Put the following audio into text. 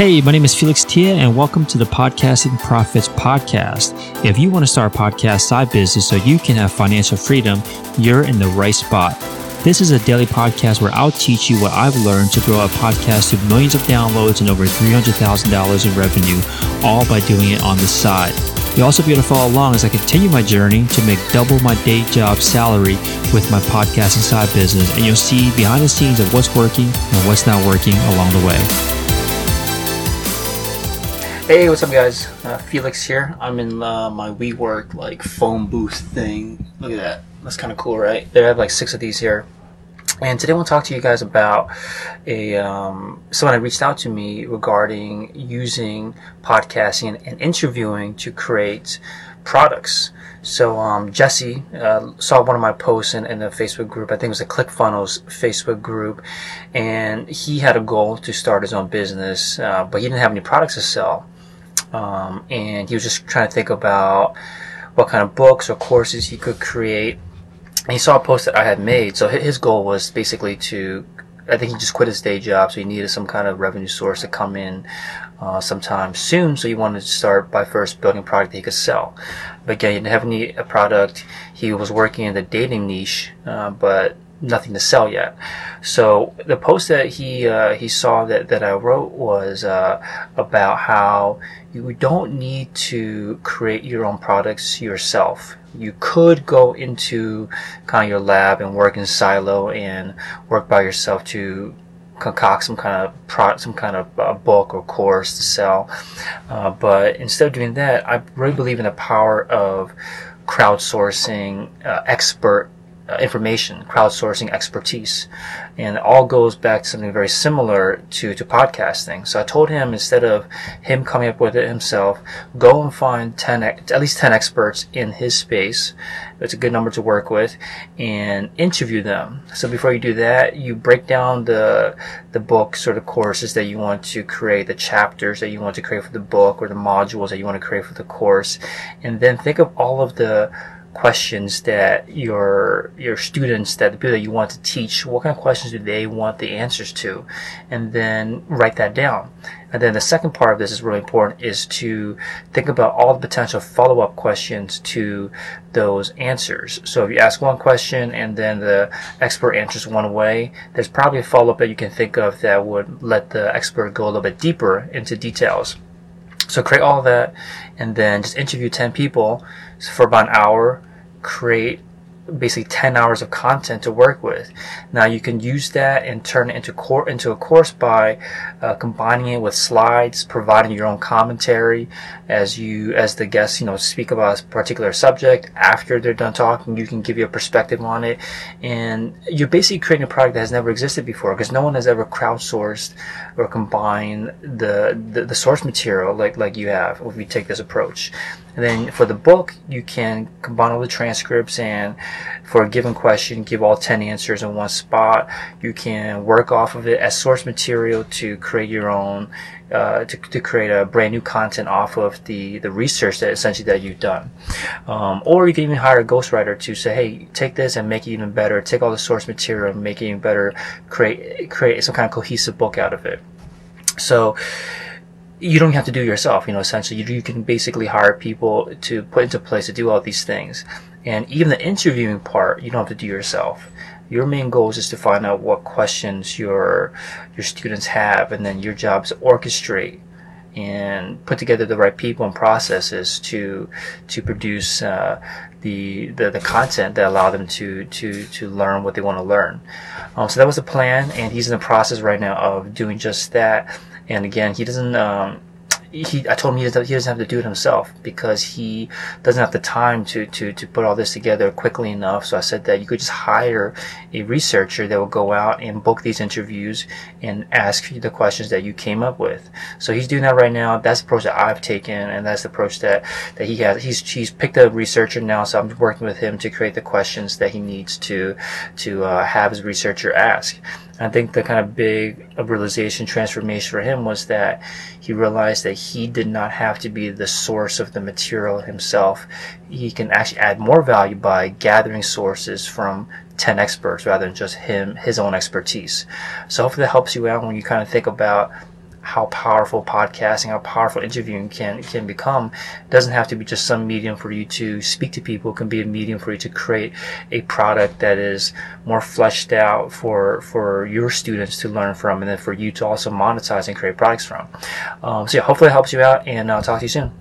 Hey, my name is Felix Tia, and welcome to the Podcasting Profits Podcast. If you want to start a podcast side business so you can have financial freedom, you're in the right spot. This is a daily podcast where I'll teach you what I've learned to grow a podcast to millions of downloads and over $300,000 in revenue, all by doing it on the side. You'll also be able to follow along as I continue my journey to make double my day job salary with my podcasting side business, and you'll see behind the scenes of what's working and what's not working along the way. Hey, what's up, guys? Uh, Felix here. I'm in uh, my WeWork like phone booth thing. Look at that. That's kind of cool, right? They have like six of these here. And today I want to talk to you guys about a um, someone that reached out to me regarding using podcasting and interviewing to create products. So um, Jesse uh, saw one of my posts in, in the Facebook group. I think it was the ClickFunnels Facebook group, and he had a goal to start his own business, uh, but he didn't have any products to sell um, and he was just trying to think about what kind of books or courses he could create. And he saw a post that I had made, so his goal was basically to. I think he just quit his day job, so he needed some kind of revenue source to come in uh, sometime soon. So he wanted to start by first building a product that he could sell. But again, he didn't have any a product. He was working in the dating niche, uh, but nothing to sell yet. So the post that he uh, he saw that, that I wrote was uh, about how you don't need to create your own products yourself. You could go into kind of your lab and work in silo and work by yourself to concoct some kind of product, some kind of uh, book or course to sell. Uh, but instead of doing that, I really believe in the power of crowdsourcing uh, expert uh, information, crowdsourcing expertise. And it all goes back to something very similar to, to podcasting. So I told him instead of him coming up with it himself, go and find 10, at least 10 experts in his space. It's a good number to work with and interview them. So before you do that, you break down the, the book sort of courses that you want to create, the chapters that you want to create for the book or the modules that you want to create for the course. And then think of all of the questions that your your students that the people that you want to teach what kind of questions do they want the answers to? And then write that down. And then the second part of this is really important is to think about all the potential follow-up questions to those answers. So if you ask one question and then the expert answers one way there's probably a follow-up that you can think of that would let the expert go a little bit deeper into details so create all that and then just interview 10 people for about an hour, create basically 10 hours of content to work with. Now you can use that and turn it into cor- into a course by uh, combining it with slides, providing your own commentary as you as the guests you know speak about a particular subject. After they're done talking, you can give your perspective on it, and you're basically creating a product that has never existed before because no one has ever crowdsourced or combined the, the the source material like like you have if we take this approach. And then for the book, you can combine all the transcripts and for a given question, give all 10 answers in one spot. You can work off of it as source material to create your own, uh, to, to create a brand new content off of the, the research that essentially that you've done. Um, or you can even hire a ghostwriter to say, hey, take this and make it even better. Take all the source material and make it even better. Create, create some kind of cohesive book out of it. So, you don't have to do yourself, you know, essentially. You, you can basically hire people to put into place to do all these things. And even the interviewing part, you don't have to do yourself. Your main goal is just to find out what questions your your students have, and then your job is orchestrate and put together the right people and processes to to produce uh, the, the the content that allow them to to to learn what they want to learn. Um, so that was the plan, and he's in the process right now of doing just that. And again, he doesn't. Um, he, I told him he doesn't, have to do it himself because he doesn't have the time to, to, to put all this together quickly enough. So I said that you could just hire a researcher that will go out and book these interviews and ask you the questions that you came up with. So he's doing that right now. That's the approach that I've taken, and that's the approach that, that he has. He's he's picked a researcher now, so I'm working with him to create the questions that he needs to to uh, have his researcher ask. I think the kind of big realization transformation for him was that he realized that he did not have to be the source of the material himself. He can actually add more value by gathering sources from 10 experts rather than just him, his own expertise. So hopefully that helps you out when you kind of think about how powerful podcasting, how powerful interviewing can can become. It doesn't have to be just some medium for you to speak to people. It can be a medium for you to create a product that is more fleshed out for for your students to learn from, and then for you to also monetize and create products from. Um, so yeah, hopefully it helps you out, and I'll talk to you soon.